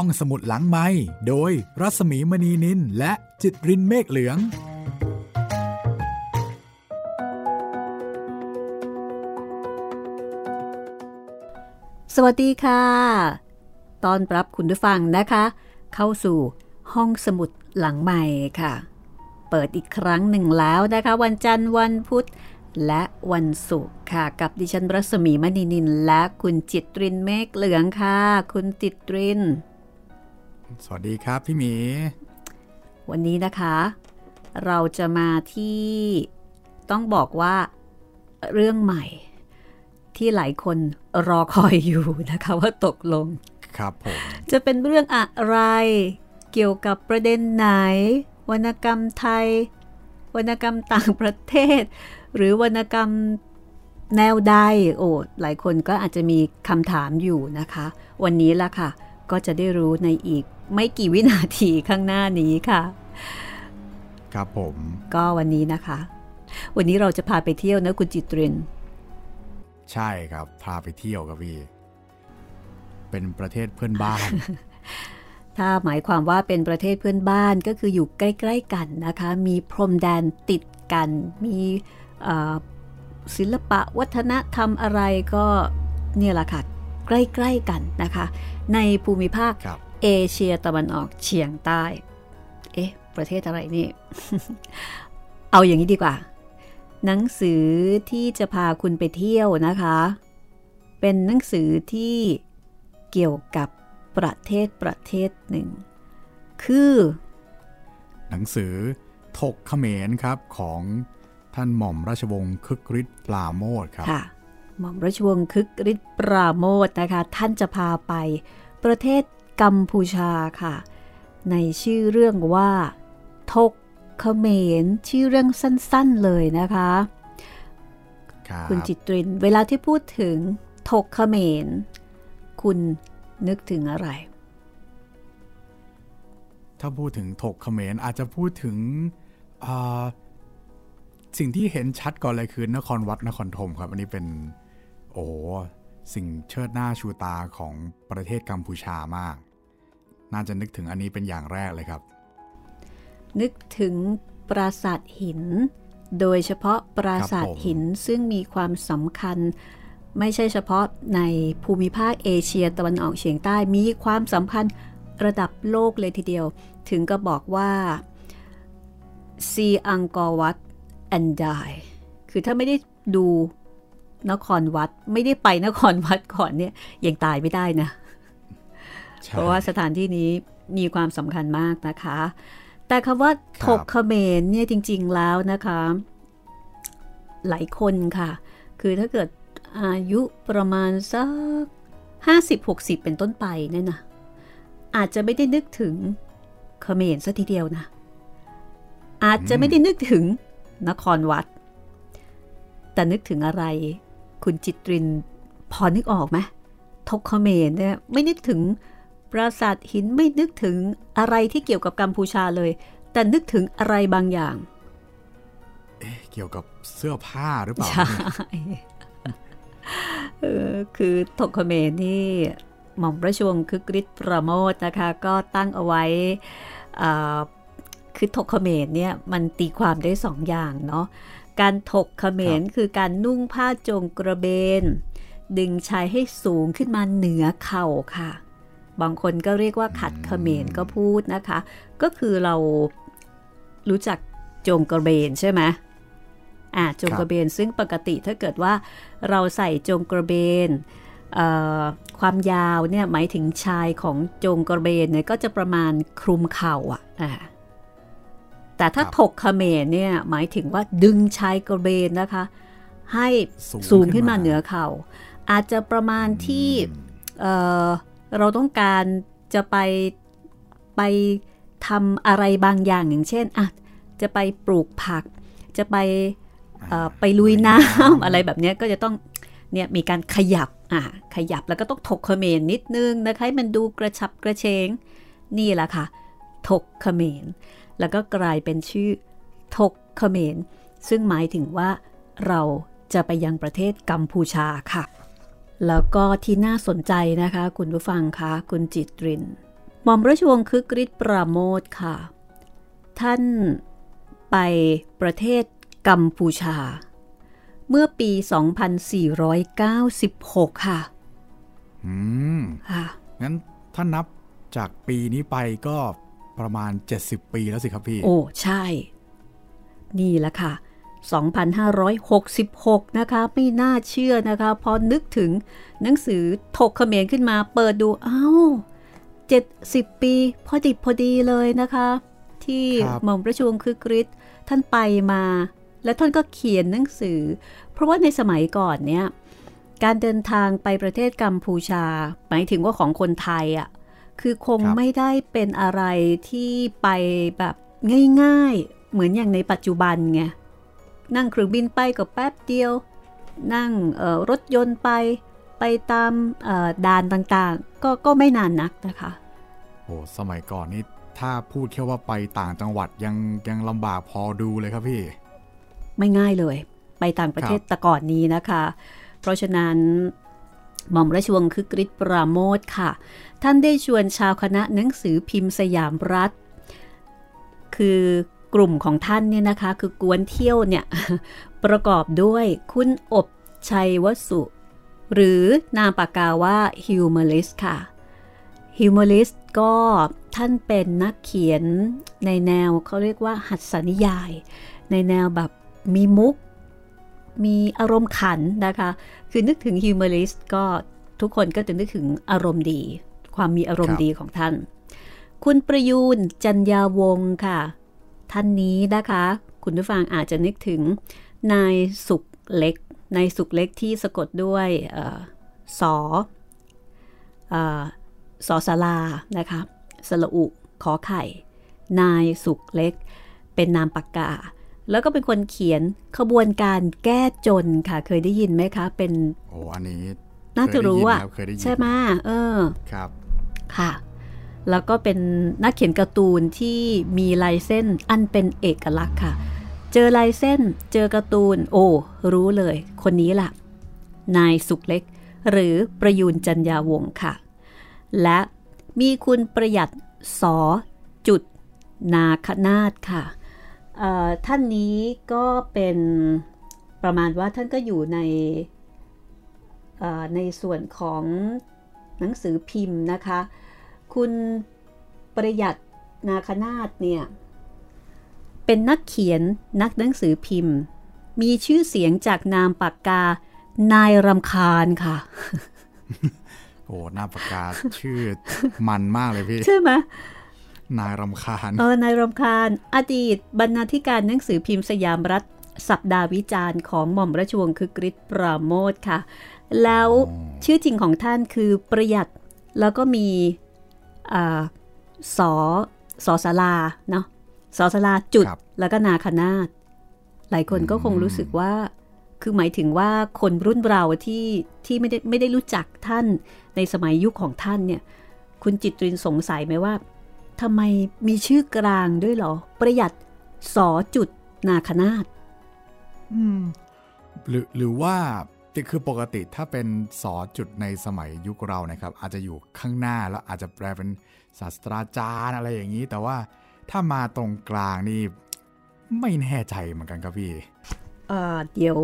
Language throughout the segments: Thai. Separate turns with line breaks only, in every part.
ห้องสมุดหลังไม้โดยรัสมีมณีนินและจิตรินเมฆเหลือง
สวัสดีค่ะ ตอนรับคุณผู้ฟังนะคะ เข้าสู่ห้องสมุดหลังใหม่ค่ะ เปิดอีกครั้งหนึ่งแล้วนะคะ วันจันทร์วันพุธและวันศุกร์ค่ะ กับดิฉันรัศมีมณีนินและคุณจิตรินเมฆเหลืองค่ะ คุณจิตริน
สวัสดีครับพี่หมี
วันนี้นะคะ เราจะมาที่ต้องบอกว่าเรื่องใหม่ที่หลายคนรอคอยอยู่นะคะว่าตกลง
ครับผม
จะเป็นเรื่องอะไร เกี่ยวกับประเด็นไหน วรรณกรรมไทย วรรณกรรมต่างประเทศ หรือวรรณกรรมแนวใดโอ้หลายคนก็อาจจะมีคำถามอยู่นะคะ วันนี้ละค่ะ ก็จะได้รู้ในอีก ไม่กี่วินาทีข้างหน้านี้ค่ะ
ครับผม
ก็วันนี้นะคะ วันนี้เราจะพาไปเที่ยวนะคุณจิตริน
ใช่ครับ พาไปเที่ยวครับพี่ เป็นประเทศเพื่อนบ้าน
ถ้าหมายความว่าเป็นประเทศเพื่อนบ้านก็คืออยู่ใกล้ ๆ กันนะคะ มีพรมแดนติดกัน มีเอ่อศิลปะวัฒนธรรมอะไรก็เนี่ยแหละค่ะใกล้ ๆ กันนะคะ ในภูมิภาค
ครับ
เอเชียตะวันออกเฉียงใต้ เอ๊ะ ประเทศอะไรนี่ เอาอย่างนี้ดีกว่า หนังสือที่จะพาคุณไปเที่ยวนะคะ เป็นหนังสือที่เกี่ยวกับประเทศประเทศหนึ่ง คือ
หนังสือถกเขมรครับของท่านหม่อมราชวงศ์คึกฤทธิ์ปราโมทครับ
ค่ะหม่อมราชวงศ์คึกฤทธิ์ปราโมทนะคะ ท่านจะพาไปประเทศ กัมพูชาค่ะ ในชื่อเรื่องว่าทกเขมรชื่อเรื่องสั้นๆเลยนะคะ
ครับ
คุณจิตริน เวลาที่พูดถึงทกเขมร คุณนึกถึงอะไร
ถ้าพูดถึงถกเขมรอาจจะพูดถึงอ่าสิ่งที่เห็นชัดก่อนเลยคือนครวัดนครธมครับ อันนี้เป็นโอ้โหสิ่งเชิดหน้าชูตาของประเทศกัมพูชามาก น่าจะนึกถึงอันนี้เป็นอย่างแรกเลยครับ
นึกถึงปราสาทหิน โดยเฉพาะปราสาทหินซึ่งมีความสำคัญ ไม่ใช่เฉพาะในภูมิภาคเอเชียตะวันออกเฉียงใต้มีความสำคัญระดับโลกเลยทีเดียว ถึงก็บอกว่า see Angkor Wat and die คือถ้าไม่ได้ดูนครวัดไม่ได้ไปนครวัดก่อนเนี่ยยังตายไม่ได้นะ
ใช่
เพราะว่าสถานที่นี้มีความสำคัญมากนะคะ แต่คำว่า
ค
ถ
รับ
กเขมรเนี่ยจริง ๆแล้วนะคะ หลายคนค่ะ คือถ้าเกิดอายุประมาณสักห้าสิบหกสิบเป็นต้นไปเนี่ยนะอาจจะไม่ได้นึกถึงเขมรซะทีเดียวนะ อาจจะไม่ได้นึกถึงนครวัด แต่นึกถึงอะไร คุณจิตรินพอนึกออกไหมทกเขมรเนี่ยไม่นึกถึงป ราสาทหินไม่นึกถึงอะไรที่เกี่ยวกับกัมพูชาเลย แต่นึกถึงอะไรบางอย่าง
เอ๊ะเกี่ยวกับเสื้อผ้าหรือเปล่า
ใช่เออคือทกเขมรนี่หม่อมราชวงศ์คึกฤทธิ์ประโมทนะคะ ก็ตั้งเอาไว้อ่าคือถกเขมรเนี่ยมันตีความได้สองอย่างเนาะการถกเขมรคือการนุ่งผ้าโจงกระเบน ดึงชายให้สูงขึ้นมาเหนือเข่าค่ะ บางคนก็เรียกว่าขัดเขมรก็พูดนะคะ ก็คือเรารู้จักโจงกระเบนใช่ไหมอ่าโจงกระเบนซึ่งปกติถ้าเกิดว่าเราใส่โจงกระเบนเอ่อความยาวเนี่ยหมายถึงชายของโจงกระเบนเนี่ยก็จะประมาณคลุมเข่าอะอ่าแต่ถ้า
ครับ
ถกเขมรเนี่ยหมายถึงว่าดึงชายกระเบนนะคะ ให้
สูง
สูง
ขึ้
ขึ้น
น
มา
มา
เหนือเข่า อาจจะประมาณที่
อืม
เอ่อเราต้องการจะไปไปทำอะไรบางอย่างอย่างเช่นอะจะไปปลูกผัก จะไปเอ่อไปลุยน้ำอะไรแบบเนี้ยก็จะต้องเนี่ยมีการขยับอะขยับแล้วก็ต้องถกเขมรนิดนึงนะคะให้มันดูกระชับกระเฉงนี่แหละค่ะ ถกเขมร แล้วก็กลายเป็นชื่อ ถกเขมร ซึ่งหมายถึงว่าเราจะไปยังประเทศกัมพูชาค่ะ แล้วก็ที่น่าสนใจนะคะ คุณผู้ฟังคะคุณจิตรินหม่อมราชวงศ์คึกฤทธิ์ปราโมทค่ะ ท่านไปประเทศกัมพูชา เมื่อปี 2496 ค่ะ
อืม
ค่ะ
งั้นถ้านับจากปีนี้ไปก็ประมาณ 70 ปีแล้วสิครับพี่
โอ้ ใช่ นี่แหละค่ะ 2566 นะคะ ไม่น่าเชื่อนะคะ พอนึกถึงหนังสือถกเขมรขึ้นมาเปิดดูอ้าว70 ปี พอดิบพอดีเลยนะคะ ที่
ครับ
หม่อมราชวงศ์คึกฤทธิ์ท่านไปมา และท่านก็เขียนหนังสือ เพราะว่าในสมัยก่อนเนี่ย การเดินทางไปประเทศกัมพูชา หมายถึงว่าของคนไทยอะ่ะคือคง
ครับ
ไม่ได้เป็นอะไรที่ไปแบบง่าย ๆ เหมือนอย่างในปัจจุบันไง นั่งเครื่องบินไปก็แป๊บเดียว นั่งเอ่อรถยนต์ไปไปตามเอ่อด่านต่างๆ ก็ก็ไม่นานนักนะคะ
โอ้สมัยก่อนนี่ถ้าพูดแค่ว่าไปต่างจังหวัดยังยังลำบากพอดูเลยครับพี่
ไม่ง่ายเลย ไปต่างประเทศแต่ก่อนนี้นะคะ เพราะฉะนั้นหม่อมราชวงศ์คึกฤทธิ์ปราโมชค่ะ ท่านได้ชวนชาวคณะหนังสือพิมพ์สยามรัฐ คือ กลุ่มของท่านเนี่ยนะคะ คือก๊วนเที่ยวเนี่ย ประกอบด้วยคุณอบไชยวสุ หรือนามปากกาว่าฮิวเมอริสต์ค่ะฮิวเมอริสต์ก็ท่านเป็นนักเขียนในแนวเขาเรียกว่าหัสนิยาย ในแนวแบบมีมุก มีอารมณ์ขันนะคะ คือนึกถึงฮิวเมอริสต์ก็ทุกคนก็จะนึกถึงอารมณ์ดี ความมีอารมณ์ดีของท่าน คุณประยูรจรรยาวงษ์ค่ะ ท่านนี้นะคะ คุณผู้ฟังอาจจะนึกถึงนายศุขเล็กนายศุขเล็กที่สะกดด้วยเออศอเอ่อศอศาลานะคะสระอุขอไข่ นายสุขเล็ก เป็นนามปากกา แล้วก็เป็นคนเขียนขบวนการแก้จนค่ะ เคยได้ยินไหมคะ เป็น
โอ้อันนี้
น่าจะรู้อะ
เคยได้ยินครับเคยได้ยิน
ใช่ไหมเออ
ครับ
ค่ะ แล้วก็เป็นนักเขียนการ์ตูนที่มีลายเส้นอันเป็นเอกลักษณ์ค่ะ เจอลายเส้น เจอการ์ตูน โอ้ รู้เลย คนนี้ล่ะ นายสุขเล็ก หรือประยูนจันยาวงค่ะ และมีคุณประหยัดสอจุด นาคนาตค่ะ ท่านนี้ก็เป็นประมาณว่าท่านก็อยู่ในในส่วนของหนังสือพิมพ์นะคะ คุณประหยัดนาคนาตเนี่ย เป็นนักเขียนนักหนังสือพิมพ์ มีชื่อเสียงจากนามปากกานายรำคาญค่ะ
โอ้หน้าปากกาชื่อมันมากเลยพี่
ใช่ไหม
นายรำคาญ
เออ นายรำคาญ อดีตบรรณาธิการหนังสือพิมพ์สยามรัฐ สัปดาห์วิจารณ์ของหม่อมราชวงศ์คึกฤทธิ์ปราโมทค่ะ แล้วชื่อจริงของท่านคือประหยัด แล้วก็มีอ่า สอสอสาราเนาะสอสาราจุด
ครับ
แล้วก็นาคนาตหลายคนก็คงรู้สึกว่า คือหมายถึงว่าคนรุ่นเราที่ที่ไม่ได้ไม่ได้รู้จักท่านในสมัยยุคของท่านเนี่ย คุณจิตรินสงสัยไหมว่าทำไมมีชื่อกลางด้วยเหรอ ประหยัดสอจุดนาคนาต
อืมหรือหรือว่า คือปกติถ้าเป็นสอจุดในสมัยยุคเรานะครับ อาจจะอยู่ข้างหน้าแล้วอาจจะแปลเป็นศาสตราจารย์อะไรอย่างนี้ แต่ว่าถ้ามาตรงกลางนี่ไม่แน่ใจเหมือนกันครับพี่
เอ่อเดี๋ยว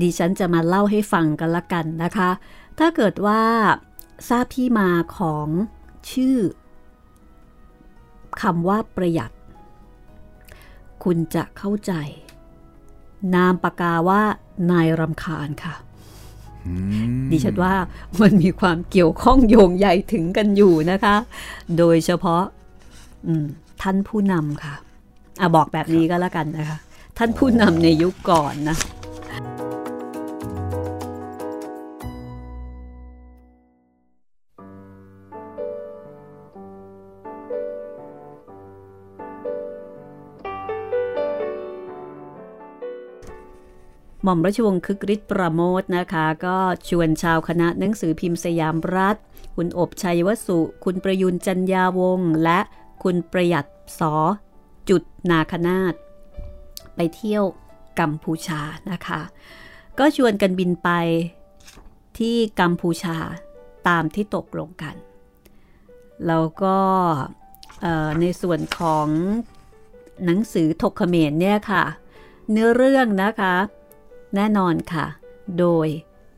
ดิฉันจะมาเล่าให้ฟังกันละกันนะคะ ถ้าเกิดว่าทราบที่มาของชื่อคำว่าประหยัด คุณจะเข้าใจ นามปากกาว่านายรำคาญค่ะ
อืม
ดิฉันว่ามันมีความเกี่ยวข้องโยงใยถึงกันอยู่นะคะ โดยเฉพาะอืมท่านผู้นำค่ะอะ บอกแบบนี้ก็แล้วกันนะคะ ท่านผู้นำในยุคก่อนนะ หม่อมราชวงศ์คึกฤทธิ์ประโมทนะคะ ก็ชวนชาวคณะหนังสือพิมพ์สยามรัฐ คุณอบชัยวสุ คุณประยุนจันยาวงศ์และคุณประหยัดสอจุดนาคนาตไปเที่ยวกัมพูชานะคะ ก็ชวนกันบินไปที่กัมพูชาตามที่ตกลงกัน แล้วก็ในส่วนของหนังสือถกเขมรเนี่ยค่ะ เนื้อเรื่องนะคะ แน่นอนค่ะ โดย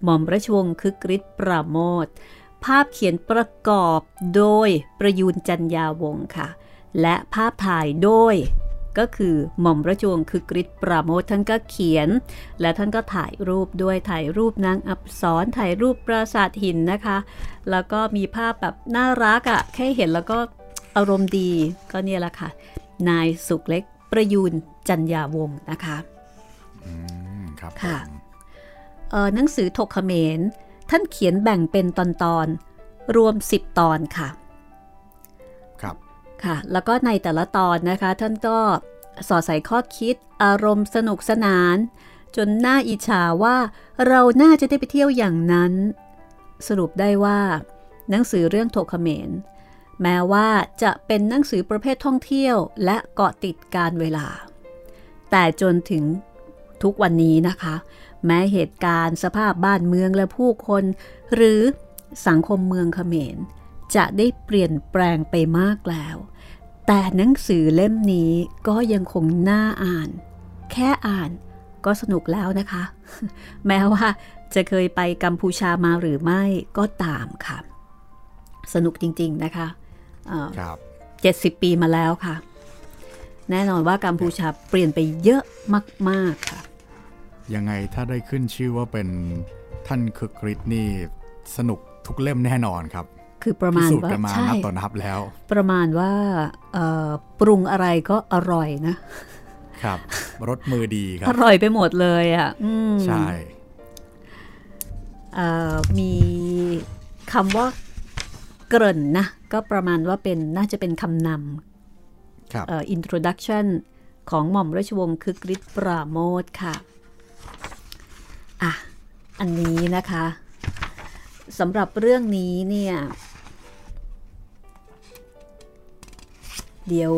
หม่อมราชวงศ์คึกฤทธิ์ปราโมทภาพเขียนประกอบโดยประยูนจันยาวงค่ะ และภาพถ่ายโดย ก็คือหม่อมราชวงศ์คือกริชปราโมทท่านก็เขียน และท่านก็ถ่ายรูปด้วยถ่ายรูปนางอับสรถ่ายรูปปราสาทหินนะคะ แล้วก็มีภาพแบบน่ารักอะ่ะแค่เห็นแล้วก็อารมณ์ดีก็เนี่ยแหละค่ะ นายสุขเล็กประยูนจันยาวงนะคะ
ครับ
ค่ะเออหนังสือถกเขมร ท่านเขียนแบ่งเป็นตอนตอนรวม 10 ตอนค่ะ
ครับ
ค่ะ แล้วก็ในแต่ละตอนนะคะ ท่านก็สอดใส่ข้อคิด อารมณ์สนุกสนาน จนน่าอิจฉาว่าเราน่าจะได้ไปเที่ยวอย่างนั้น สรุปได้ว่า หนังสือเรื่องโทเขมรแม้ว่าจะเป็นหนังสือประเภทท่องเที่ยวและเกาะติดการเวลา แต่จนถึง ทุกวันนี้นะคะ แม้เหตุการณ์สภาพบ้านเมืองและผู้คน หรือสังคมเมืองเขมร จะได้เปลี่ยนแปลงไปมากแล้ว แต่หนังสือเล่มนี้ก็ยังคงน่าอ่าน แค่อ่านก็สนุกแล้วนะคะ แม้ว่าจะเคยไปกัมพูชามาหรือไม่ก็ตามค่ะ สนุกจริงๆนะคะ
ครับ
เจ็ดสิบปีมาแล้วค่ะ แน่นอนว่ากัมพูชาเปลี่ยนไปเยอะมาก ๆ ค่ะ
ยังไงถ้าได้ขึ้นชื่อว่าเป็นท่านคึกฤทธิ์นี่สนุกทุกเล่มแน่นอนครับ
คือประมาณ
ว่าใช่นับต่อนับแล้ว
ประมาณว่าปรุงอะไรก็อร่อยนะ
ครับรสมือดีครับ
อร่อยไปหมดเลยอะ
ใช่
มีคำว่าเกริ่นนะ ก็ประมาณว่าเป็นน่าจะเป็นคำนำ
ครับ
introduction ของหม่อมราชวงศ์คึกฤทธิ์ปราโมชค่ะ อะ อันนี้นะคะสำหรับเรื่องนี้เนี่ย เดี๋ยว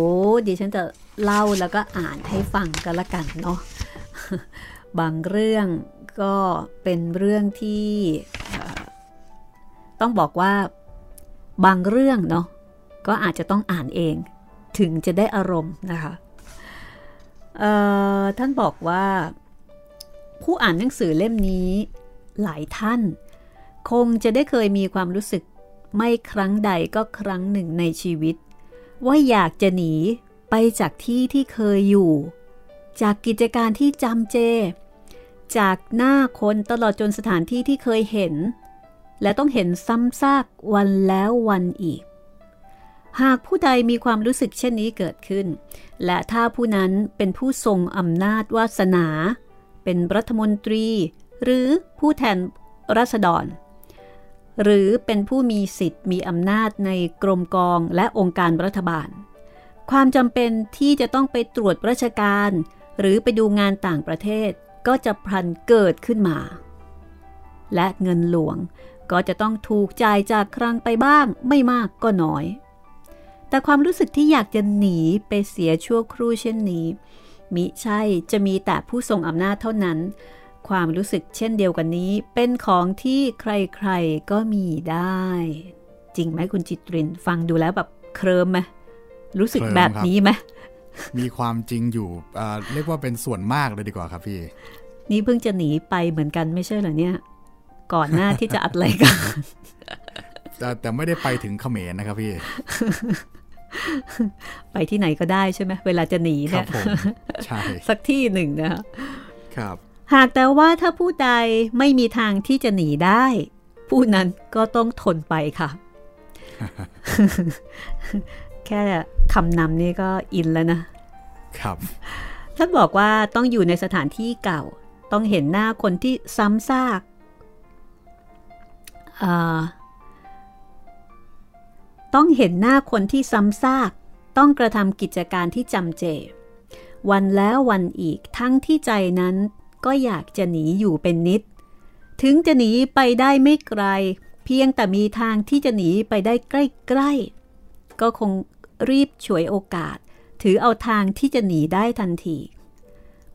ดิฉันจะเล่าแล้วก็อ่านให้ฟังกันละกันเนาะบางเรื่องก็เป็นเรื่องที่ต้องบอกว่าบางเรื่องเนาะก็อาจจะต้องอ่านเอง ถึงจะได้อารมณ์นะคะท่านบอกว่า ผู้อ่านหนังสือเล่มนี้ หลายท่าน คงจะได้เคยมีความรู้สึกไม่ครั้งใดก็ครั้งหนึ่งในชีวิต ว่าอยากจะหนีไปจากที่ที่เคยอยู่ จากกิจการที่จำเจ จากหน้าคนตลอดจนสถานที่ที่เคยเห็น และต้องเห็นซ้ำซากวันแล้ววันอีก หากผู้ใดมีความรู้สึกเช่นนี้เกิดขึ้น และถ้าผู้นั้นเป็นผู้ทรงอำนาจวาสนา เป็นรัฐมนตรี หรือผู้แทนรัษฎร หรือเป็นผู้มีสิทธิ์มีอำนาจในกรมกองและองค์การรัฐบาล ความจำเป็นที่จะต้องไปตรวจราชการ หรือไปดูงานต่างประเทศ ก็จะพลันเกิดขึ้นมา และเงินหลวงก็จะต้องถูกจ่ายจากครังไปบ้างไม่มากก็น้อย แต่ความรู้สึกที่อยากจะหนีไปเสียชั่วครู่เช่นนี้ มิใช่จะมีแต่ผู้ทรงอำนาจเท่านั้น ความรู้สึกเช่นเดียวกันนี้เป็นของที่ใครๆก็มีได้ จริงไหมคุณจิตรินฟังดูแล้วแบบเคลิมไหมรู้สึกแบบนี้ไหม
มีความจริงอยู่เรียกว่าเป็นส่วนมากเลยดีกว่าครับพี่
นี่เพิ่งจะหนีไปเหมือนกันไม่ใช่เหรอเนี่ย ก่อนหน้าที่จะอัดรายการ
แต่แต่ไม่ได้ไปถึงเขมรนะครับพี่
ไปที่ไหนก็ได้ใช่ไหมเวลาจะหนีเนี่ย
ใช่
สักที่หนึ่งนะ
ครับ
หากแต่ว่าถ้าผู้ใดไม่มีทางที่จะหนีได้ ผู้นั้นก็ต้องทนไปค่ะ แค่คำนำนี่ก็อินแล้วนะ
ครับ
ท่านบอกว่าต้องอยู่ในสถานที่เก่า ต้องเห็นหน้าคนที่ซ้ำซาก ต้องเห็นหน้าคนที่ซ้ำซาก ต้องกระทำกิจการที่จำเจ วันแล้ววันอีกทั้งที่ใจนั้นก็อยากจะหนีอยู่เป็นนิด ถึงจะหนีไปได้ไม่ไกล เพียงแต่มีทางที่จะหนีไปได้ใกล้ๆ ก็คงรีบฉวยโอกาส ถือเอาทางที่จะหนีได้ทันที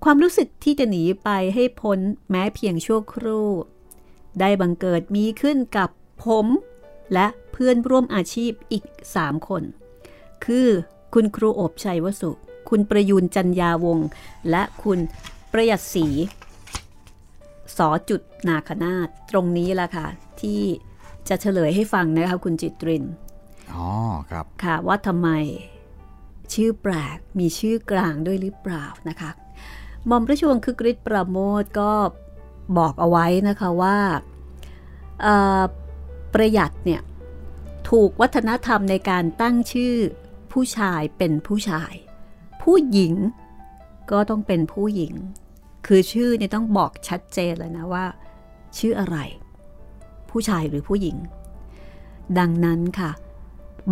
ความรู้สึกที่จะหนีไปให้พ้นแม้เพียงชั่วครู่ ได้บังเกิดมีขึ้นกับผม และเพื่อนร่วมอาชีพอีก 3 คน คือคุณครูอบชัยวสุ คุณประยูนจันยาวงศ์และคุณประหยัดศรีสอจุดนาคนาตตรงนี้แหละค่ะ ที่จะเฉลยให้ฟังนะคะคุณจิตริน
อ๋อครับ
ค่ะว่าทำไมชื่อแปลกมีชื่อกลางด้วยหรือเปล่านะคะหมอมราชวงศ์คึกฤทธิ์ประโมทก็บอกเอาไว้นะคะว่าเอ่อ ประหยัดเนี่ยถูกวัฒนธรรมในการตั้งชื่อ ผู้ชายเป็นผู้ชาย ผู้หญิงก็ต้องเป็นผู้หญิง คือชื่อเนี่ยต้องบอกชัดเจนเลยนะว่า ชื่ออะไร ผู้ชายหรือผู้หญิง ดังนั้นค่ะ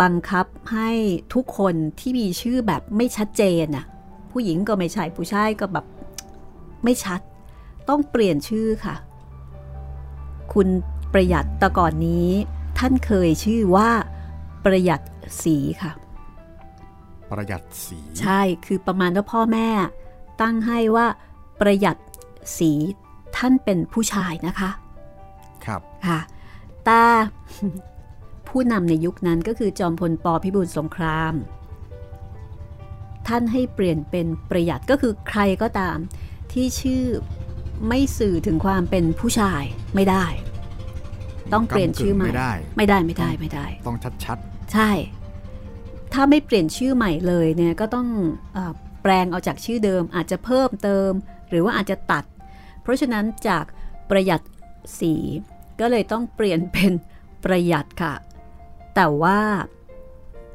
บังคับให้ทุกคนที่มีชื่อแบบไม่ชัดเจนน่ะผู้หญิงก็ไม่ใช่ผู้ชายก็แบบไม่ชัด ต้องเปลี่ยนชื่อค่ะ คุณ ประหยัดแต่ก่อนนี้ ท่านเคยชื่อว่า ประหยัดสีค่ะ
ประหยัดสี
ใช่คือประมาณว่าพ่อแม่ ตั้งให้ว่า ประหยัดสีท่านเป็นผู้ชายนะคะ
ครับ
ค่ะแต่ผู้นำในยุคนั้นก็คือจอมพลปพิบูลสงคราม ท่านให้เปลี่ยนเป็นประหยัดก็คือใครก็ตาม ที่ชื่อไม่สื่อถึงความเป็นผู้ชายไม่ได้ ต้องเปลี่ยนชื่อใหม่
ไม่ได้
ไม่ได้ไม่ได้ไม่ได้
ต้องชัด
ใช่ ถ้าไม่เปลี่ยนชื่อใหม่เลยเนี่ยก็ต้องเออแปลงเอาจากชื่อเดิม อาจจะเพิ่มเติม หรือว่าอาจจะตัด เพราะฉะนั้นจากประหยัดสี ก็เลยต้องเปลี่ยนเป็นประหยัดค่ะ แต่ว่า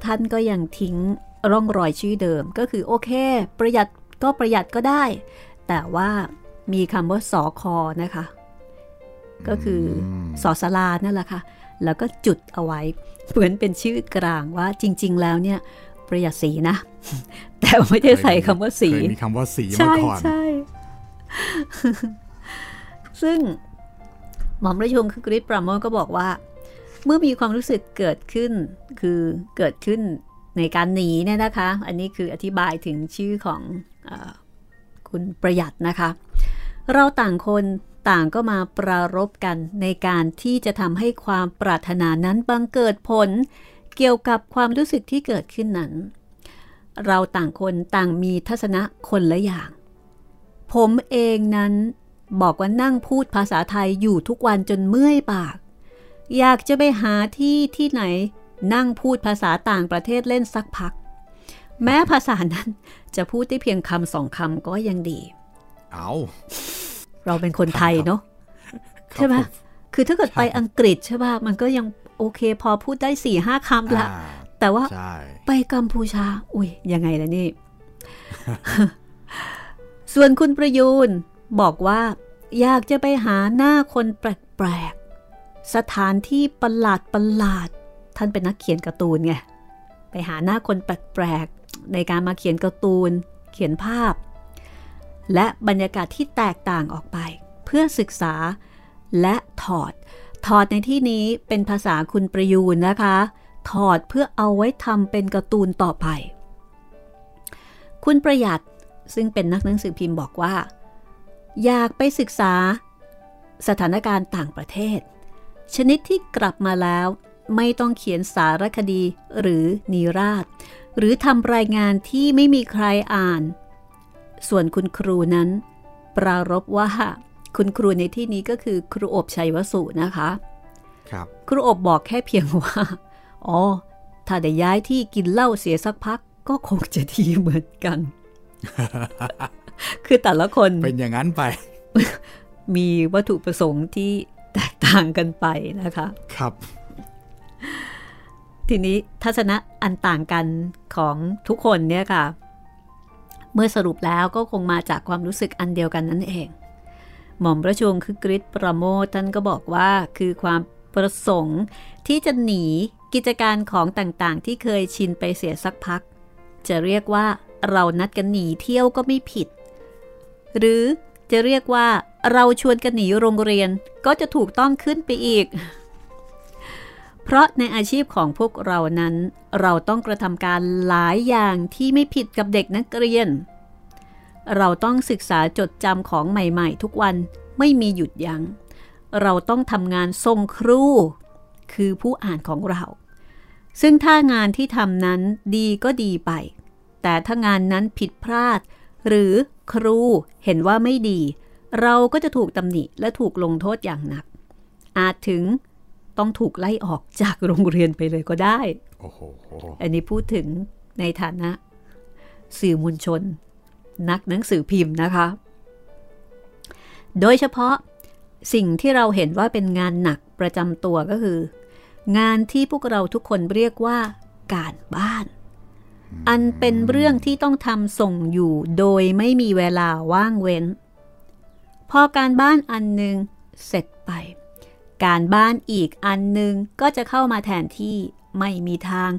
ท่านก็ยังทิ้งร่องรอยชื่อเดิมก็คือโอเค ประหยัดก็ประหยัดก็ได้ แต่ว่ามีคำว่าสอคอนะคะ
ๆ
ก็คืออ
ม
สอสลานั่นแหละค่ะ แล้วก็จุดเอาไว้ เหมือนเป็นชื่อกลางว่าจริง ๆ แล้วเนี่ยประหยัดสีนะ แต่ไม่ได้ใส่คำว่าสี
เคยมีคำว่าสีมา
ใช่
ก่อน
ใช่ซึ่งหมอมราชวงศ์คือกริชปราโมทก็บอกว่า เมื่อมีความรู้สึกเกิดขึ้น คือเกิดขึ้นในการหนีเนี่ยนะคะ อันนี้คืออธิบายถึงชื่อของเออคุณประหยัดนะคะ เราต่างคน ต่างก็มาปรารบกันในการที่จะทำให้ความปรารถนานั้นบังเกิดผล เกี่ยวกับความรู้สึกที่เกิดขึ้นนั้น เราต่างคนต่างมีทัศนะคนละอย่าง ผมเองนั้นบอกว่านั่งพูดภาษาไทยอยู่ทุกวันจนเมื่อยปาก อยากจะไปหาที่ที่ไหน นั่งพูดภาษาต่างประเทศเล่นสักพัก แม้ภาษานั้นจะพูดได้เพียงคำสองคำก็ยังดี
เอา
เราเป็นคนไทยเนาะ
ครับ
ใช่ไหม
ผ
คือถ้าเกิด
ใช่
ไปอังกฤษใช่ป่ะมันก็ยังโอเค พอพูดได้สี่ห้าคำละ
อ่า
แต่ว่า
ใช่
ไปกัมพูชา อุ้ยยังไงล่ะนี่ ส่วนคุณประยูนบอกว่า อยากจะไปหาหน้าคนแปลกๆ สถานที่ประหลาดประหลาด ท่านเป็นนักเขียนการ์ตูนไง ไปหาหน้าคนแปลกๆ ในการมาเขียนการ์ตูน เขียนภาพ และบรรยากาศที่แตกต่างออกไป เพื่อศึกษาและถอด ถอดในที่นี้เป็นภาษาคุณประยูนนะคะ ถอดเพื่อเอาไว้ทำเป็นการ์ตูนต่อไป คุณประหยัดซึ่งเป็นนักหนังสือพิมพ์บอกว่า อยากไปศึกษา สถานการณ์ต่างประเทศ ชนิดที่กลับมาแล้วไม่ต้องเขียนสารคดีหรือนิราศ หรือทำรายงานที่ไม่มีใครอ่าน ส่วนคุณครูนั้น ปรารบว่าคุณครูในที่นี้ก็คือครูอบชัยวสุนะคะ
ครับ
ครูอบบอกแค่เพียงว่า อ๋อ ถ้าได้ย้ายที่กินเหล้าเสียสักพัก ก็คงจะดีเหมือนกัน คือแต่ละคน
เป็นอย่างนั้นไป
มีวัตถุประสงค์ที่แตกต่างกันไปนะคะ
ครับ
ทีนี้ทัศนะอันต่างกันของทุกคนเนี่ยค่ะเมื่อสรุปแล้วก็คงมาจากความรู้สึกอันเดียวกันนั่นเอง หม่อมปราชวงคือกริชประโมทท่านก็บอกว่าคือความประสงค์ที่จะหนีกิจการของต่างๆ ที่เคยชินไปเสียสักพัก จะเรียกว่าเรานัดกันหนีเที่ยวก็ไม่ผิด หรือจะเรียกว่าเราชวนกันหนีโรงเรียนก็จะถูกต้องขึ้นไปอีก เพราะในอาชีพของพวกเรานั้น เราต้องกระทำการหลายอย่างที่ไม่ผิดกับเด็กนักเรียน เราต้องศึกษาจดจำของใหม่ๆ ทุกวันไม่มีหยุดยัง้ง เราต้องทำงานทรงครู คือผู้อ่านของเรา ซึ่งถ้างานที่ทำนั้นดีก็ดีไป แต่ถ้างานนั้นผิดพลาด หรือครูเห็นว่าไม่ดี เราก็จะถูกตำหนิและถูกลงโทษอย่างหนัก อาจถึง ต้องถูกไล่ออกจากโรงเรียนไปเลยก็ได้
โอ้โห
อันนี้พูดถึงในฐานะ สื่อมวลชน นักหนังสือพิมพ์นะคะ โดยเฉพาะสิ่งที่เราเห็นว่าเป็นงานหนักประจำตัวก็คือ งานที่พวกเราทุกคนเรียกว่าการบ้าน อันเป็นเรื่องที่ต้องทำส่งอยู่โดยไม่มีเวลาว่างเว้น พอการบ้านอันหนึ่งเสร็จไป การบ้านอีกอันหนึ่งก็จะเข้ามาแทนที่ไม่มีทาง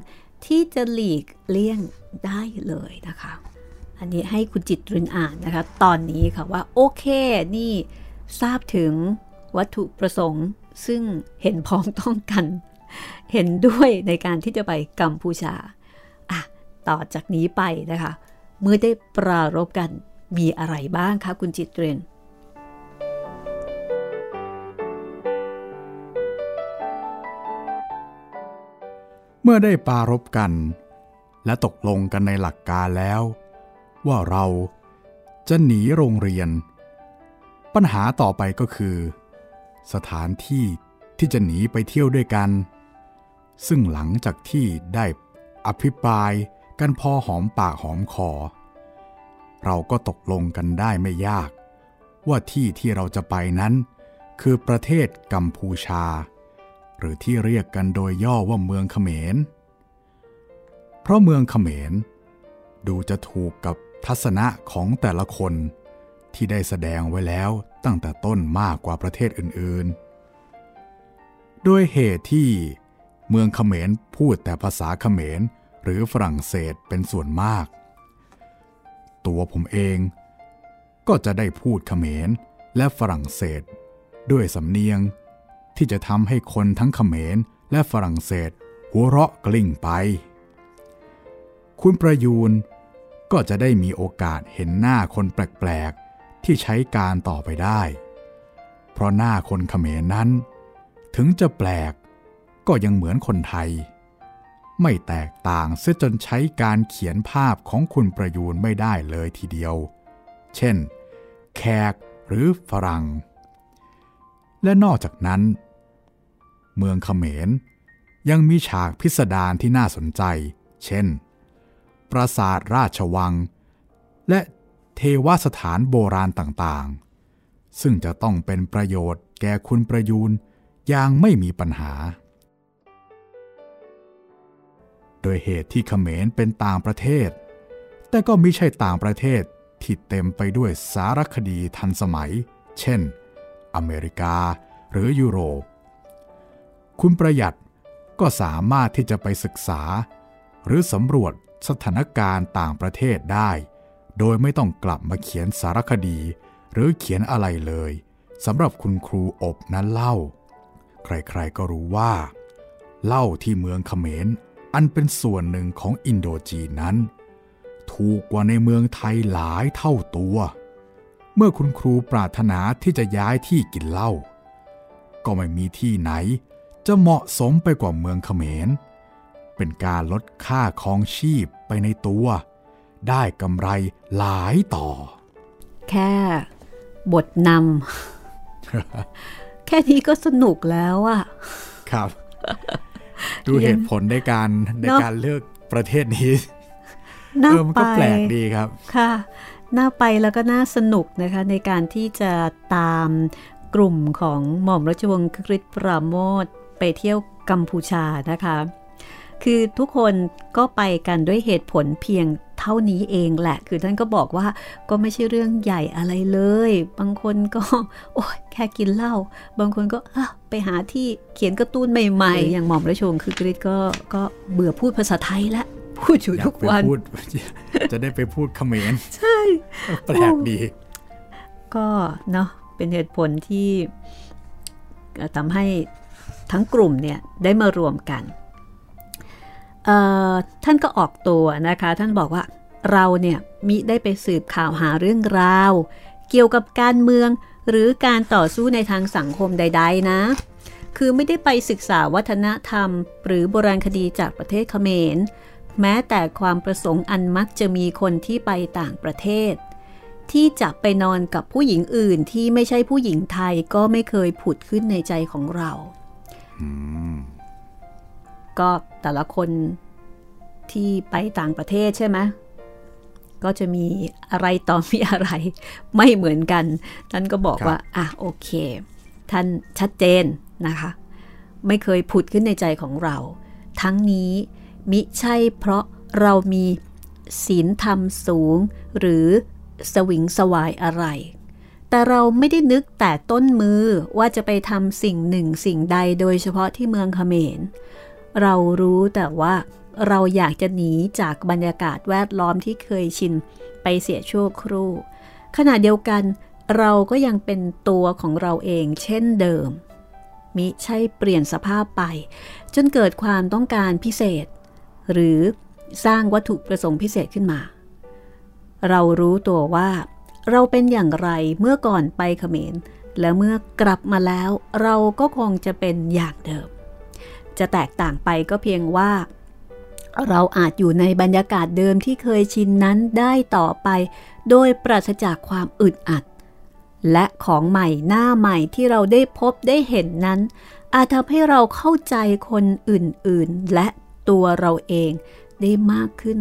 ที่จะหลีกเลี่ยงได้เลยนะคะ อันนี้ให้คุณจิตรินอ่านนะคะ ตอนนี้ค่ะว่าโอเคนี่ทราบถึงวัตถุประสงค์ซึ่งเห็นพ้องต้องกัน เห็นด้วยในการที่จะไปกัมพูชาอะต่อจากนี้ไปนะคะ เมื่อได้ปรารบกันมีอะไรบ้างคะคุณจิตเรน
มื่อได้ปรารบกัน และตกลงกันในหลักการแล้ว ว่าเราจะหนีโรงเรียน ปัญหาต่อไปก็คือ สถานที่ที่จะหนีไปเที่ยวด้วยกัน ซึ่งหลังจากที่ได้อภิปรายกันพอหอมปากหอมคอ เราก็ตกลงกันได้ไม่ยาก ว่าที่ที่เราจะไปนั้น คือประเทศกัมพูชา หรือที่เรียกกันโดยย่อว่าเมืองเขมร เพราะเมืองเขมร ดูจะถูกกับทัศนะของแต่ละคนที่ได้แสดงไว้แล้วตั้งแต่ต้นมากกว่าประเทศอื่นๆ ด้วยเหตุที่เมืองเขมรพูดแต่ภาษาเขมรหรือฝรั่งเศสเป็นส่วนมาก ตัวผมเองก็จะได้พูดเขมรและฝรั่งเศส ด้วยสำเนียง ที่จะทำให้คนทั้งเขมรและฝรั่งเศส หัวเราะกลิ้งไป คุณประยูนก็จะได้มีโอกาสเห็นหน้าคนแปลกๆ ที่ใช้การต่อไปได้ เพราะหน้าคนเขมรนั้น ถึงจะแปลกก็ยังเหมือนคนไทย ไม่แตกต่างเสียจนใช้การเขียนภาพของคุณประยูนไม่ได้เลยทีเดียว เช่น แขกหรือฝรั่ง และนอกจากนั้น เมืองเขมร ยังมีฉากพิสดารที่น่าสนใจ เช่น ปราสาทราชวัง และเทวสถานโบราณต่างๆ ซึ่งจะต้องเป็นประโยชน์แก่คุณประยูนอย่างไม่มีปัญหา โดยเหตุที่เขมรเป็นต่างประเทศ แต่ก็ไม่ใช่ต่างประเทศที่เต็มไปด้วยสารคดีทันสมัย เช่น อเมริกาหรือยุโรป คุณประหยัดก็สามารถที่จะไปศึกษา หรือสำรวจสถานการณ์ต่างประเทศได้ โดยไม่ต้องกลับมาเขียนสารคดี หรือเขียนอะไรเลยสำหรับคุณครูอบนั้นเล่า ใครๆก็รู้ว่าเล่าที่เมืองเขมร อันเป็นส่วนหนึ่งของอินโดจีนนั้น ถูกกว่าในเมืองไทยหลายเท่าตัว เมื่อคุณครูปรารถนาที่จะย้ายที่กินเหล้าก็ไม่มีที่ไหน จะเหมาะสมไปกว่าเมืองเขมร เป็นการลดค่าครองชีพไปในตัว ได้กำไรหลายต่อ
แค่บทนำ แค่นี้ก็สนุกแล้วอะ
ครับ ดูเหตุผลในการใน
เนอะ
การเลือกประเทศนี้
น่า
เออมัน
ไป
ก็แปลกดีครับ
ค่ะ น่าไปแล้วก็น่าสนุกนะคะ ในการที่จะตามกลุ่มของหม่อมราชวงศ์คริสปราโมท ไปเที่ยวกัมพูชานะคะ คือทุกคนก็ไปกันด้วยเหตุผลเพียงเท่านี้เองแหละ คือท่านก็บอกว่าก็ไม่ใช่เรื่องใหญ่อะไรเลย บางคนก็ โอ้ยแค่กินเหล้า บางคนก็อะไปหาที่เขียนการ์ตูนใหม่ๆ อย่างหม่อมราชวงศ์คือกริชก็ก็เบื่อพูดภาษาไทยแล้วพูดอยู่
อยา
ทุ
ก
ก
ไป
วัน
พูดจะได้ไปพูดเขมร
ใช่
แปลกดี
ก็เนาะเป็นเหตุผลที่เอ่อทำให้ ทั้งกลุ่มเนี่ยได้มารวมกันท่านก็ออกตัวนะคะ ท่านบอกว่าเราเนี่ยมิได้ไปสืบข่าวหาเรื่องราว เกี่ยวกับการเมืองหรือการต่อสู้ในทางสังคมใด ๆ นะ คือไม่ได้ไปศึกษาวัฒนธรรม หรือโบราณคดีจากประเทศเขมร แม้แต่ความประสงค์อันมักจะมีคนที่ไปต่างประเทศ ที่จะไปนอนกับผู้หญิงอื่นที่ไม่ใช่ผู้หญิงไทยก็ไม่เคยผุดขึ้นในใจของเรา ก็แต่ละคนที่ไปต่างประเทศใช่ไหมก็จะมีอะไรต่อมีอะไรไม่เหมือนกัน ท่านก็บอกว่า อะโอเค ท่านชัดเจนนะคะ ไม่เคยผุดขึ้นในใจของเรา ทั้งนี้มิใช่เพราะเรามีศีลธรรมสูง หรือสวิงสวายอะไร แต่เราไม่ได้นึกแต่ต้นมือว่าจะไปทำสิ่งหนึ่งสิ่งใดโดยเฉพาะที่เมืองเขมร เรารู้แต่ว่าเราอยากจะหนีจากบรรยากาศแวดล้อมที่เคยชินไปเสียชั่วครู่ ขณะเดียวกันเราก็ยังเป็นตัวของเราเองเช่นเดิม มิใช่เปลี่ยนสภาพไป จนเกิดความต้องการพิเศษ หรือสร้างวัตถุประสงค์พิเศษขึ้นมา เรารู้ตัวว่า เราเป็นอย่างไรเมื่อก่อนไปเขมร และเมื่อกลับมาแล้วเราก็คงจะเป็นอย่างเดิม จะแตกต่างไปก็เพียงว่า เราอาจอยู่ในบรรยากาศเดิมที่เคยชินนั้นได้ต่อไป โดยปราศจากความอึดอัด และของใหม่หน้าใหม่ที่เราได้พบได้เห็นนั้น อาจทำให้เราเข้าใจคนอื่นๆ และตัวเราเองได้มากขึ้น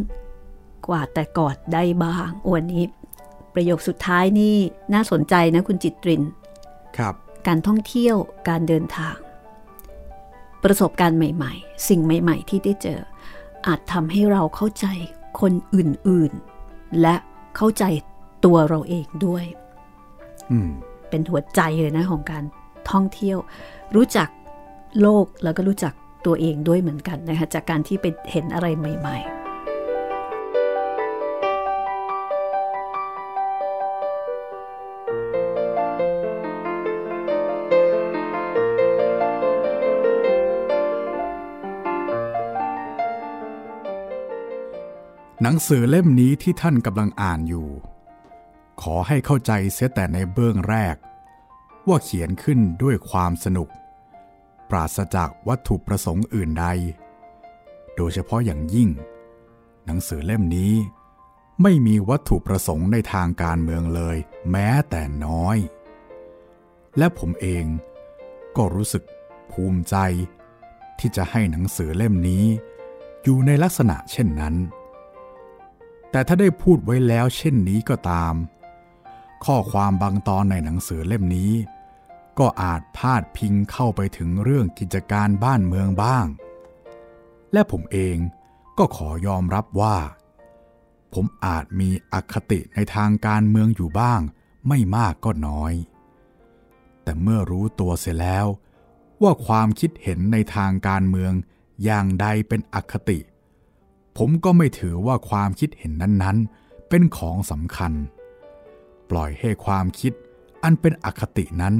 กว่าแต่ก่อนได้บ้างวันนี้ ประโยคสุดท้ายนี่น่าสนใจนะคุณจิตริน
ครับ
การท่องเที่ยวการเดินทาง ประสบการณ์ใหม่ ๆ สิ่งใหม่ ๆ ที่ได้เจอ อาจทำให้เราเข้าใจคนอื่นๆ และเข้าใจตัวเราเองด้วย เป็นหัวใจเลยนะของการท่องเที่ยว รู้จักโลกแล้วก็รู้จักตัวเองด้วยเหมือนกันนะคะจากการที่ไปเห็นอะไรใหม่ ๆ
หนังสือเล่มนี้ที่ท่านกำลังอ่านอยู่ ขอให้เข้าใจเสียแต่ในเบื้องแรก ว่าเขียนขึ้นด้วยความสนุก ปราศจากวัตถุประสงค์อื่นใด โดยเฉพาะอย่างยิ่ง หนังสือเล่มนี้ ไม่มีวัตถุประสงค์ในทางการเมืองเลย แม้แต่น้อย และผมเองก็รู้สึกภูมิใจ ที่จะให้หนังสือเล่มนี้ อยู่ในลักษณะเช่นนั้น แต่ถ้าได้พูดไว้แล้วเช่นนี้ก็ตาม ข้อความบางตอนในหนังสือเล่มนี้ ก็อาจพาดพิงเข้าไปถึงเรื่องกิจการบ้านเมืองบ้าง และผมเองก็ขอยอมรับว่า ผมอาจมีอคติในทางการเมืองอยู่บ้างไม่มากก็น้อย แต่เมื่อรู้ตัวเสียแล้ว ว่าความคิดเห็นในทางการเมืองอย่างใดเป็นอคติ ผมก็ไม่ถือว่าความคิดเห็นนั้นๆ เป็นของสำคัญ ปล่อยให้ความคิดอันเป็นอคตินั้น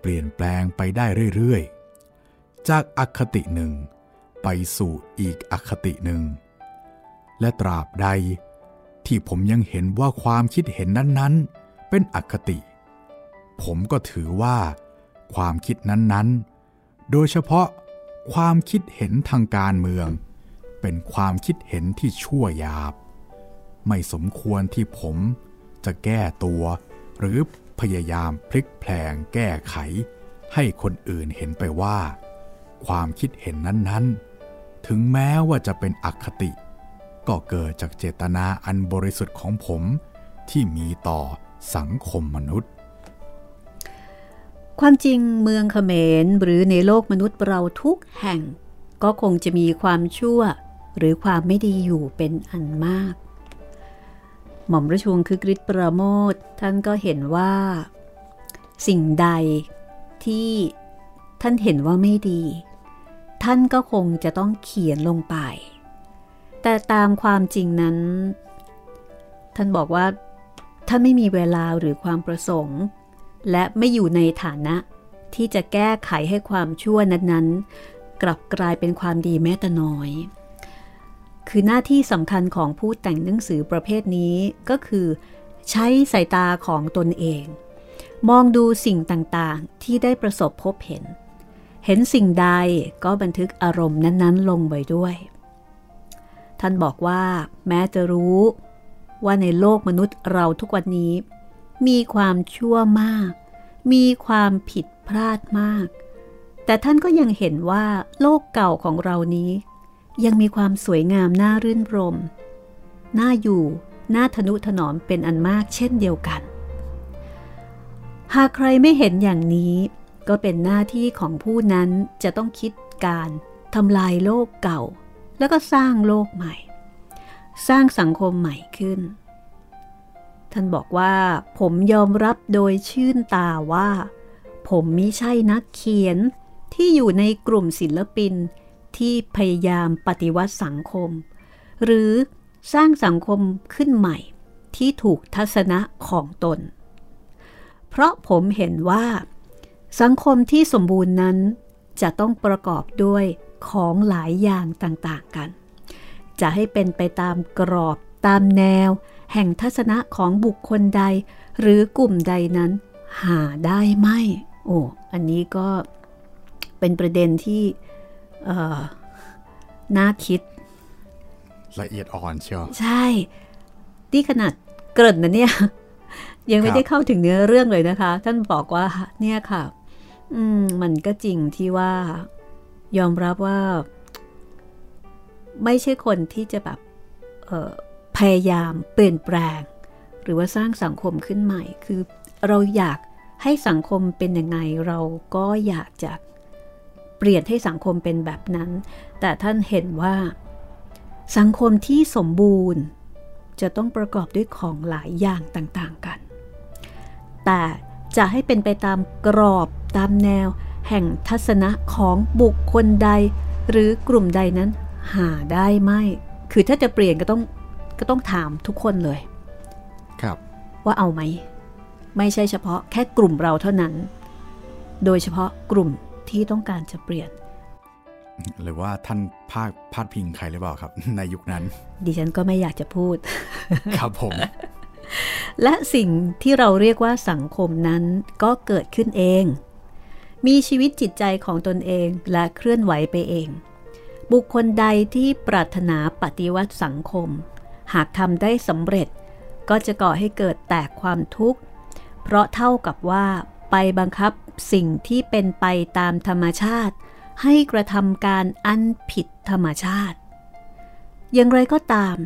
เปลี่ยนแปลงไปได้เรื่อยๆ จากอคติหนึ่ง ไปสู่อีกอคติหนึ่ง และตราบใดที่ผมยังเห็นว่าความคิดเห็นนั้นๆ เป็นอคติ ผมก็ถือว่า ความคิดนั้นๆ โดยเฉพาะความคิดเห็นทางการเมือง เป็นความคิดเห็นที่ชั่วยาบ ไม่สมควรที่ผมจะแก้ตัว หรือพยายามพลิกแพลงแก้ไข ให้คนอื่นเห็นไปว่า ความคิดเห็นนั้นๆ ถึงแม้ว่าจะเป็นอคติ ก็เกิดจากเจตนาอันบริสุทธิ์ของผมที่มีต่อสังคมมนุษย์
ความจริงเมืองเขมรหรือในโลกมนุษย์เราทุกแห่ง ก็คงจะมีความชั่ว หรือความไม่ดีอยู่เป็นอันมาก หม่อมราชวงศ์คือกริชประโมทท่านก็เห็นว่า สิ่งใดที่ท่านเห็นว่าไม่ดี ท่านก็คงจะต้องเขียนลงไป แต่ตามความจริงนั้น ท่านบอกว่าท่านไม่มีเวลาหรือความประสงค์ และไม่อยู่ในฐานะที่จะแก้ไขให้ความชั่วนั้นๆ กลับกลายเป็นความดีแม้แต่น้อย คือหน้าที่สำคัญของผู้แต่งหนังสือประเภทนี้ก็คือ ใช้สายตาของตนเอง มองดูสิ่งต่างๆ ที่ได้ประสบพบเห็น เห็นสิ่งใดก็บันทึกอารมณ์นั้นๆ ลงไว้ด้วย ท่านบอกว่า แม้จะรู้ว่าในโลกมนุษย์เราทุกวันนี้ มีความชั่วมาก มีความผิดพลาดมาก แต่ท่านก็ยังเห็นว่าโลกเก่าของเรานี้ ยังมีความสวยงามน่ารื่นรม น่าอยู่ น่าทนุถนอมเป็นอันมากเช่นเดียวกัน หากใครไม่เห็นอย่างนี้ ก็เป็นหน้าที่ของผู้นั้นจะต้องคิดการทำลายโลกเก่า แล้วก็สร้างโลกใหม่ สร้างสังคมใหม่ขึ้น ท่านบอกว่า ผมยอมรับโดยชื่นตาว่า ผมมิใช่นักเขียนที่อยู่ในกลุ่มศิลปิน ที่พยายามปฏิวัติสังคม หรือสร้างสังคมขึ้นใหม่ที่ถูกทัศนะของตน เพราะผมเห็นว่า สังคมที่สมบูรณ์นั้นจะต้องประกอบด้วยของหลายอย่างต่างๆกัน จะให้เป็นไปตามกรอบตามแนว แห่งทัศนะของบุคคลใด หรือกลุ่มใดนั้น หาได้ไหม โอ้ อันนี้ก็เป็นประเด็นที่ น่าคิด
ละเอียดอ่อนเชียว
ใช่ที่ขนาดเกริ่นนะเนี่ย ยังไม่ได้เข้าถึงเนื้อเรื่องเลยนะคะ ท่านบอกว่าเนี่ยค่ะ อืม มันก็จริงที่ว่า ยอมรับว่า ไม่ใช่คนที่จะแบบพยายามเปลี่ยนแปลง หรือว่าสร้างสังคมขึ้นใหม่ คือเราอยากให้สังคมเป็นยังไง เราก็อยากจะ เปลี่ยนให้สังคมเป็นแบบนั้น แต่ท่านเห็นว่า สังคมที่สมบูรณ์ จะต้องประกอบด้วยของหลายอย่างต่างๆกัน แต่จะให้เป็นไปตามกรอบตามแนว แห่งทัศนะของบุคคลใด หรือกลุ่มใดนั้นหาได้ไหม คือถ้าจะเปลี่ยนก็ต้องก็ต้องถามทุกคนเลย
ครับ
ว่าเอาไหม ไม่ใช่เฉพาะแค่กลุ่มเราเท่านั้น โดยเฉพาะกลุ่ม ที่ต้องการจะเปลี่ยน
หรือว่าท่านพาดพาดพิงใครหรือเปล่าครับ ในยุคนั้น
ดิฉันก็ไม่อยากจะพูด
ครับผม
และสิ่งที่เราเรียกว่าสังคมนั้นก็เกิดขึ้นเอง มีชีวิตจิตใจของตนเองและเคลื่อนไหวไปเอง บุคคลใดที่ปรารถนาปฏิวัติสังคม หากทำได้สำเร็จก็จะก่อให้เกิดแตกความทุกข์ เพราะเท่ากับว่า ไปบังคับสิ่งที่เป็นไปตามธรรมชาติ ให้กระทำการอันผิดธรรมชาติ อย่างไรก็ตาม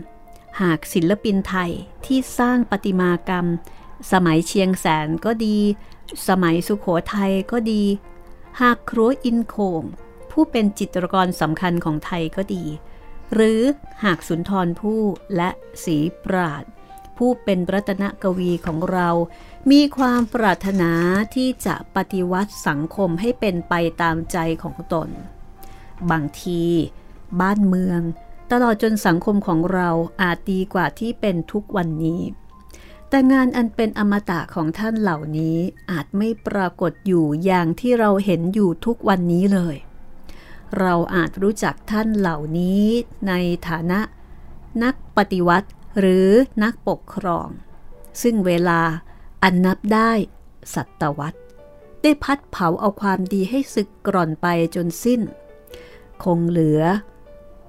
หากศิลปินไทยที่สร้างประติมากรรม สมัยเชียงแสนก็ดี สมัยสุขโขทัยก็ดี หากครัวอินโคง ผู้เป็นจิตรกรสำคัญของไทยก็ดีหรือหากสุนทรผู้และสีปราด ผู้เป็นรัตนกวีของเรา มีความปรารถนาที่จะปฏิวัติสังคมให้เป็นไปตามใจของตน บางที บ้านเมือง ตลอดจนสังคมของเราอาจดีกว่าที่เป็นทุกวันนี้ แต่งานอันเป็นอมตะของท่านเหล่านี้อาจไม่ปรากฏอยู่อย่างที่เราเห็นอยู่ทุกวันนี้เลย เราอาจรู้จักท่านเหล่านี้ในฐานะนักปฏิวัติ หรือนักปกครอง ซึ่งเวลาอันนับได้สัตวัตได้พัดเผาเอาความดีให้สึกกร่อนไปจนสิ้น คงเหลือ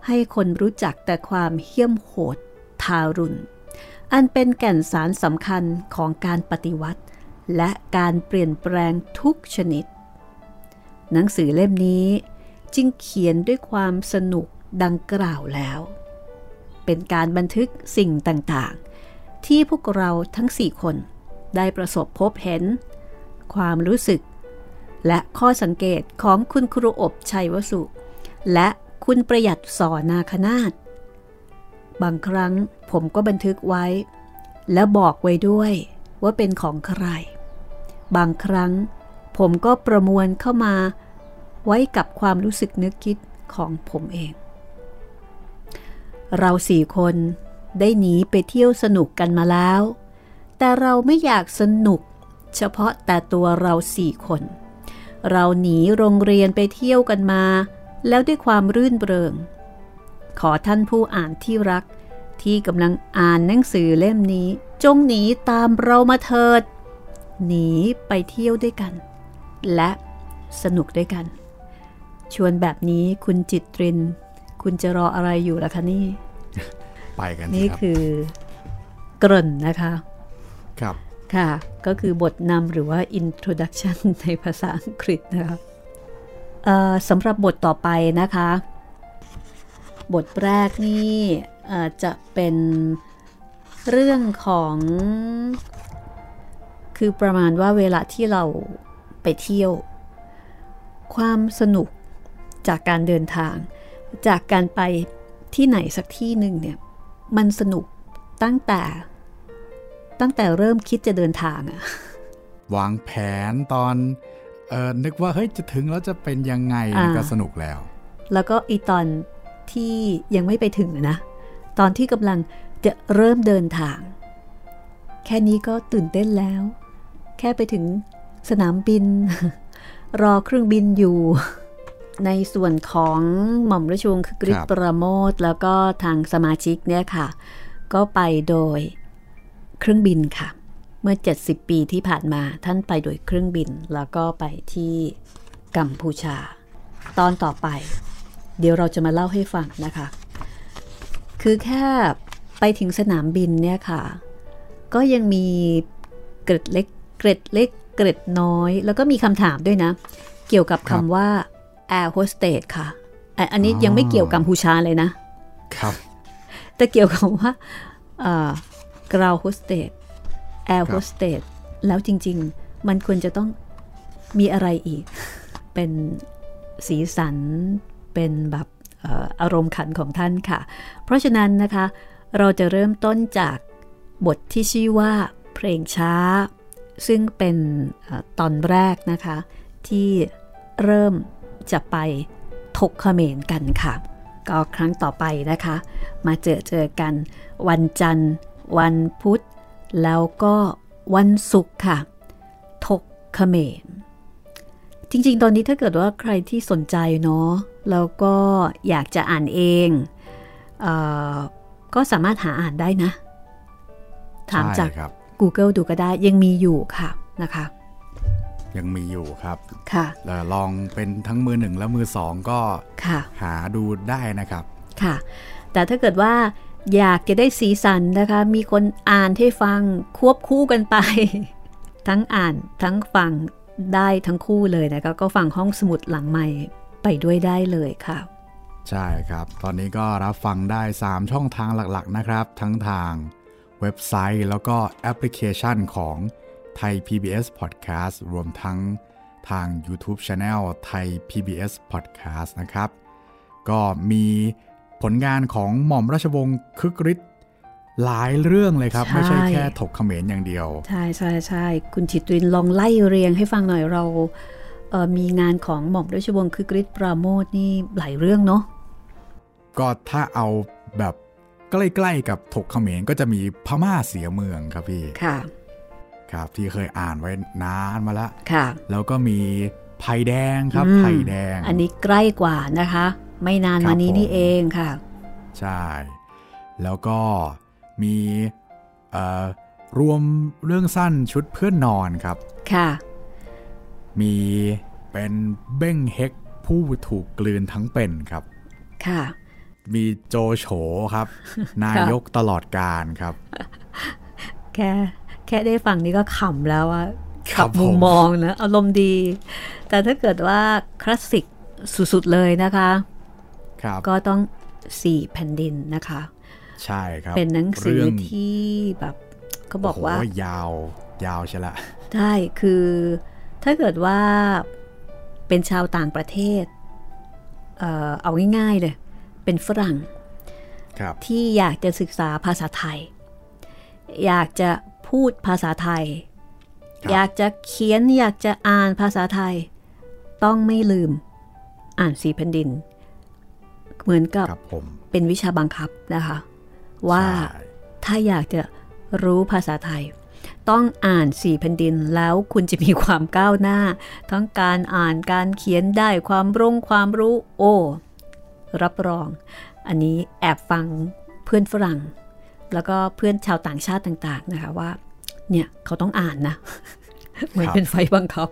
ให้คนรู้จักแต่ความเหี้ยมโหด ทารุณ อันเป็นแก่นสารสำคัญของการปฏิวัติ และการเปลี่ยนแปลงทุกชนิด หนังสือเล่มนี้จึงเขียนด้วยความสนุกดังกล่าวแล้ว เป็นการบันทึกสิ่งต่างๆ ที่พวกเราทั้งสี่คนได้ประสบพบเห็น ความรู้สึก และข้อสังเกตของคุณครูอบชัยวสุ และคุณประหยัดสอนาคนาตบางครั้งผมก็บันทึกไว้ และบอกไว้ด้วยว่าเป็นของใคร บางครั้งผมก็ประมวลเข้ามาไว้กับความรู้สึกนึกคิดของผมเอง เราสี่คนได้หนีไปเที่ยวสนุกกันมาแล้ว แต่เราไม่อยากสนุก เฉพาะแต่ตัวเราสี่คน เราหนีโรงเรียนไปเที่ยวกันมา แล้วด้วยความรื่นเริง ขอท่านผู้อ่านที่รัก ที่กำลังอ่านหนังสือเล่มนี้ จงหนีตามเรามาเถิด หนีไปเที่ยวด้วยกัน และสนุกด้วยกัน ชวนแบบนี้คุณจิตริน คุณจะรออะไรอยู่ล่ะคะนี่
ไปกัน
นี่
ครับ
คือเกริ่นนะคะ
ครับ
ค่ะ ก็คือบทนำหรือว่า introduction ในภาษาอังกฤษนะคะเอ่อสำหรับบทต่อไปนะคะ บทแรกนี่เอ่อจะเป็นเรื่องของ คือประมาณว่าเวลาที่เราไปเที่ยว ความสนุกจากการเดินทาง จากการไปที่ไหนสักที่หนึ่งเนี่ย มันสนุกตั้งแต่ ตั้งแต่เริ่มคิดจะเดินทางอะ
วางแผนตอนเออนึกว่าเฮ้ยจะถึงแล้วจะเป็นยังไง
อ่า
ก็สนุกแล้ว
แล้วก็อีตอนที่ยังไม่ไปถึงอะนะ ตอนที่กำลังจะเริ่มเดินทาง แค่นี้ก็ตื่นเต้นแล้ว แค่ไปถึงสนามบิน รอเครื่องบินอยู่ ในส่วนของหม่อมราชวงศ์คือกริช
ครับ
ประโมทแล้วก็ทางสมาชิกเนี่ยค่ะ ก็ไปโดยเครื่องบินค่ะ เมื่อ 70 ปีที่ผ่านมาท่านไปโดยเครื่องบิน แล้วก็ไปที่กัมพูชา ตอนต่อไป เดี๋ยวเราจะมาเล่าให้ฟังนะคะ คือแค่ไปถึงสนามบินเนี่ยค่ะ ก็ยังมีเกร็ดเล็กเกร็ดเล็กเกร็ดน้อย แล้วก็มีคำถามด้วยนะ เกี่ยวกับ
ครั
คำ
บ
ว่า air hostess ค่ะอะ อันนี้
อ๋อ
ยังไม่เกี่ยวกัมพูชาเลยนะ
ครับ
แต่เกี่ยวกับว่าเอ่อ ground hostess air
ครับ
hostess แล้วจริง ๆ มันควรจะต้องมีอะไรอีก เป็นสีสันเป็นแบบเอ่ออารมณ์ขันของท่านค่ะ เพราะฉะนั้นนะคะ เราจะเริ่มต้นจากบทที่ชื่อว่าเพลงช้า ซึ่งเป็นเออตอนแรกนะคะ ที่เริ่ม จะไปถกเขมรกันค่ะ ก็ครั้งต่อไปนะคะ มาเจอเจอกัน วันจันทร์ วันพุธ แล้วก็วันศุกร์ค่ะ ถกเขมร จริง ๆ ตอนนี้ถ้าเกิดว่าใครที่สนใจเนาะแล้วก็อยากจะอ่านเองเออก็สามารถหาอ่านได้นะ ถามจาก
ใช่ครับ
Google ดูก็ได้ยังมีอยู่ค่ะนะคะ
ยังมีอยู่ครับ
ค่ะ
แล้วลองเป็นทั้งมือหนึ่งและมือสองก็
ค่ะ
หาดูได้นะครับ
ค่ะ แต่ถ้าเกิดว่าอยากจะได้สีสันนะคะ มีคนอ่านให้ฟังควบคู่กันไป ทั้งอ่านทั้งฟังได้ทั้งคู่เลยนะคะก็ฟังห้องสมุดหลังใหม่ไปด้วยได้เลยค่ะ
ใช่ครับ ตอนนี้ก็รับฟังได้ 3 ช่องทางหลักๆนะครับ ทั้งทางเว็บไซต์แล้วก็แอปพลิเคชันของ ไทย PBS Podcast รวมทั้งทาง YouTube Channel ไทย PBS Podcast นะครับ ก็มีผลงานของหม่อมราชวงศ์คึกฤทธิ์หลายเรื่องเลยครับ
ใช่
ไม่ใช่แค่ถกเขมรอย่างเดียว
ใช่ใช่ใช่คุณจิตรินลองไล่เรียงให้ฟังหน่อยเราเอ่อมีงานของหม่อมราชวงศ์คือกริชปราโมทนี่หลายเรื่องเนาะ
ก็ถ้าเอาแบบใกล้ๆกับถกเขมรก็จะมีพม่าเสียเมืองครับพี่
ค่ะ
ครับ ที่เคยอ่านไว้นานมาแล้ว
ค่ะ
แล้วก็มีไผ่แดงครับ
อืม
ไผ่แดง
อันนี้ใกล้กว่านะคะ ไม่นาน
ครับ
มานี้
ผม
นี่เองค่ะ
ใช่ แล้วก็มีเอ่อรวมเรื่องสั้นชุดเพื่อนนอนครับ
ค่ะ
มีเป็นเบ้งเฮกผู้ถูกกลืนทั้งเป็นครับ
ค่ะ
มีโจโฉครับ นายกตลอดการครับ
แค่ แค่ได้ฟังนี่ก็ขำแล้วอะ
ครั
กับมุม
ผม
มองนะอารมณ์ดี แต่ถ้าเกิดว่าคลาสสิกสุด ๆ เลยนะคะ
ครับ
ก็ต้องสี่แผ่นดินนะคะ
ใช่ครับ
เป็นหนังสือ
เรื่อง
ที่แบบเขาบอกว่า
โโหยาวยาวใช่ละ
ใช่คือถ้าเกิดว่าเป็นชาวต่างประเทศ เอ่อเอาง่ายๆเลย เป็นฝรั่ง
ครับ
ที่อยากจะศึกษาภาษาไทย อยากจะ พูดภาษาไทย
ครับ
อยากจะเขียนอยากจะอ่านภาษาไทย ต้องไม่ลืมอ่านสีแผ่นดิน เหมือนกับ
ครับผม
เป็นวิชาบังคับนะคะ ว่า
ใช่
ถ้าอยากจะรู้ภาษาไทย ต้องอ่านสี่แผ่นดินแล้วคุณจะมีความก้าวหน้า ทั้งการอ่านการเขียนได้ความรงความรู้ โอ้ รับรอง อันนี้แอบฟังเพื่อนฝรั่ง แล้วก็เพื่อนชาวต่างชาติต่าง ๆ นะคะว่า เนี่ยเขาต้องอ่านนะเหมือนเป็นไฟบังคับ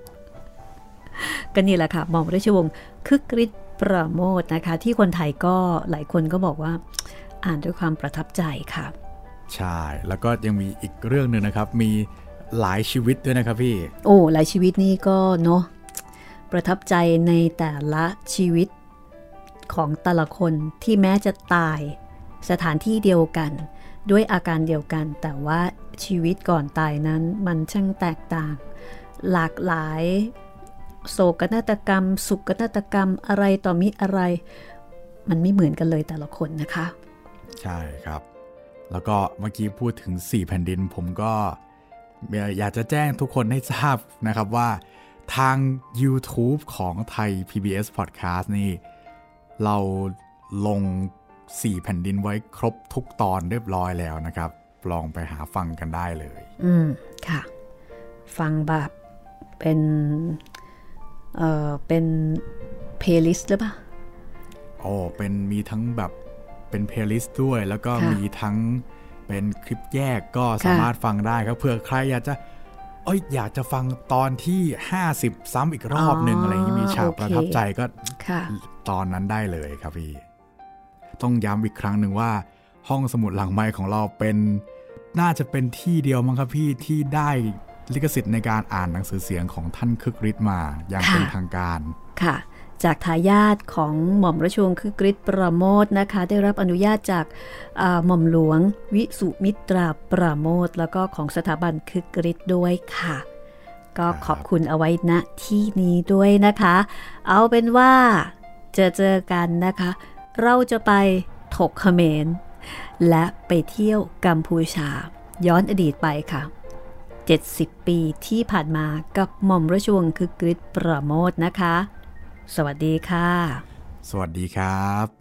ก็นี่แหละค่ะหม่อมราชวงศ์คึกฤทธิ์ประโมทนะคะ ที่คนไทยก็หลายคนก็บอกว่า อ่านด้วยความประทับใจค่ะ
ใช่ แล้วก็ยังมีอีกเรื่องหนึ่งนะครับ มีหลายชีวิตด้วยนะครับพี่
โอ้หลายชีวิตนี่ก็เนาะประทับใจในแต่ละชีวิตของแต่ละคนที่แม้จะตายสถานที่เดียวกัน ด้วยอาการเดียวกัน แต่ว่าชีวิตก่อนตายนั้นมันช่างแตกต่าง หลากหลาย โศกนาฏกรรม สุขนาฏกรรมอะไรต่อมิอะไร มันไม่เหมือนกันเลยแต่ละคนนะคะ
ใช่ครับ แล้วก็เมื่อกี้พูดถึง 4 แผ่นดินผมก็อยากจะแจ้งทุกคนให้ทราบนะครับว่าทาง YouTube ของไทย PBS Podcast นี่ เราลง 4 แผ่นดินไว้ครบทุกตอนเรียบร้อยแล้วนะครับ ลองไปหาฟังกันได้เลย
อืม ค่ะ ฟังแบบเป็น เอ่อ เป็นเพลย์ลิสต์หรือเปล่า
โอ้เป็นมีทั้งแบบเป็นเพลย์ลิสต์ด้วย แล้วก็
ค่ะ
มีทั้งเป็นคลิปแยกก็สามารถฟังได้ครับเผื่อใครอยากจะเอ้ยอยากจะฟังตอนที่ 50 ซ้ำอีกรอบหนึ่งอะไรอย่างนี้มีฉากประทับใจก็
ค่ะ
ตอนนั้นได้เลยครับพี่ ต้องย้ำอีกครั้งหนึ่งว่า ห้องสมุดหลังไม้ของเราเป็น น่าจะเป็นที่เดียวมั้งครับพี่ที่ได้ลิขสิทธิ์ในการอ่านหนังสือเสียงของท่านคึกฤทธิ์มาอย่างเป็นทางการ
ค่ะ จากทายาทของหม่อมราชวงศ์คือกริชประโมทนะคะ ได้รับอนุญาตจากหม่อมหลวงวิสุมิตราประโมทแล้วก็ของสถาบันคือกริชด้วยค่ะ ก็ขอบคุณเอาไว้ณที่นี้ด้วยนะคะ เอาเป็นว่าเจอเจอกันนะคะ เราจะไปถกเขมร และไปเที่ยวกัมพูชา ย้อนอดีตไปค่ะ 70 ปีที่ผ่านมากับหม่อมราชวงศ์คือกริชประโมทนะคะ สวัสดีค่ะ
สวัสดีครับ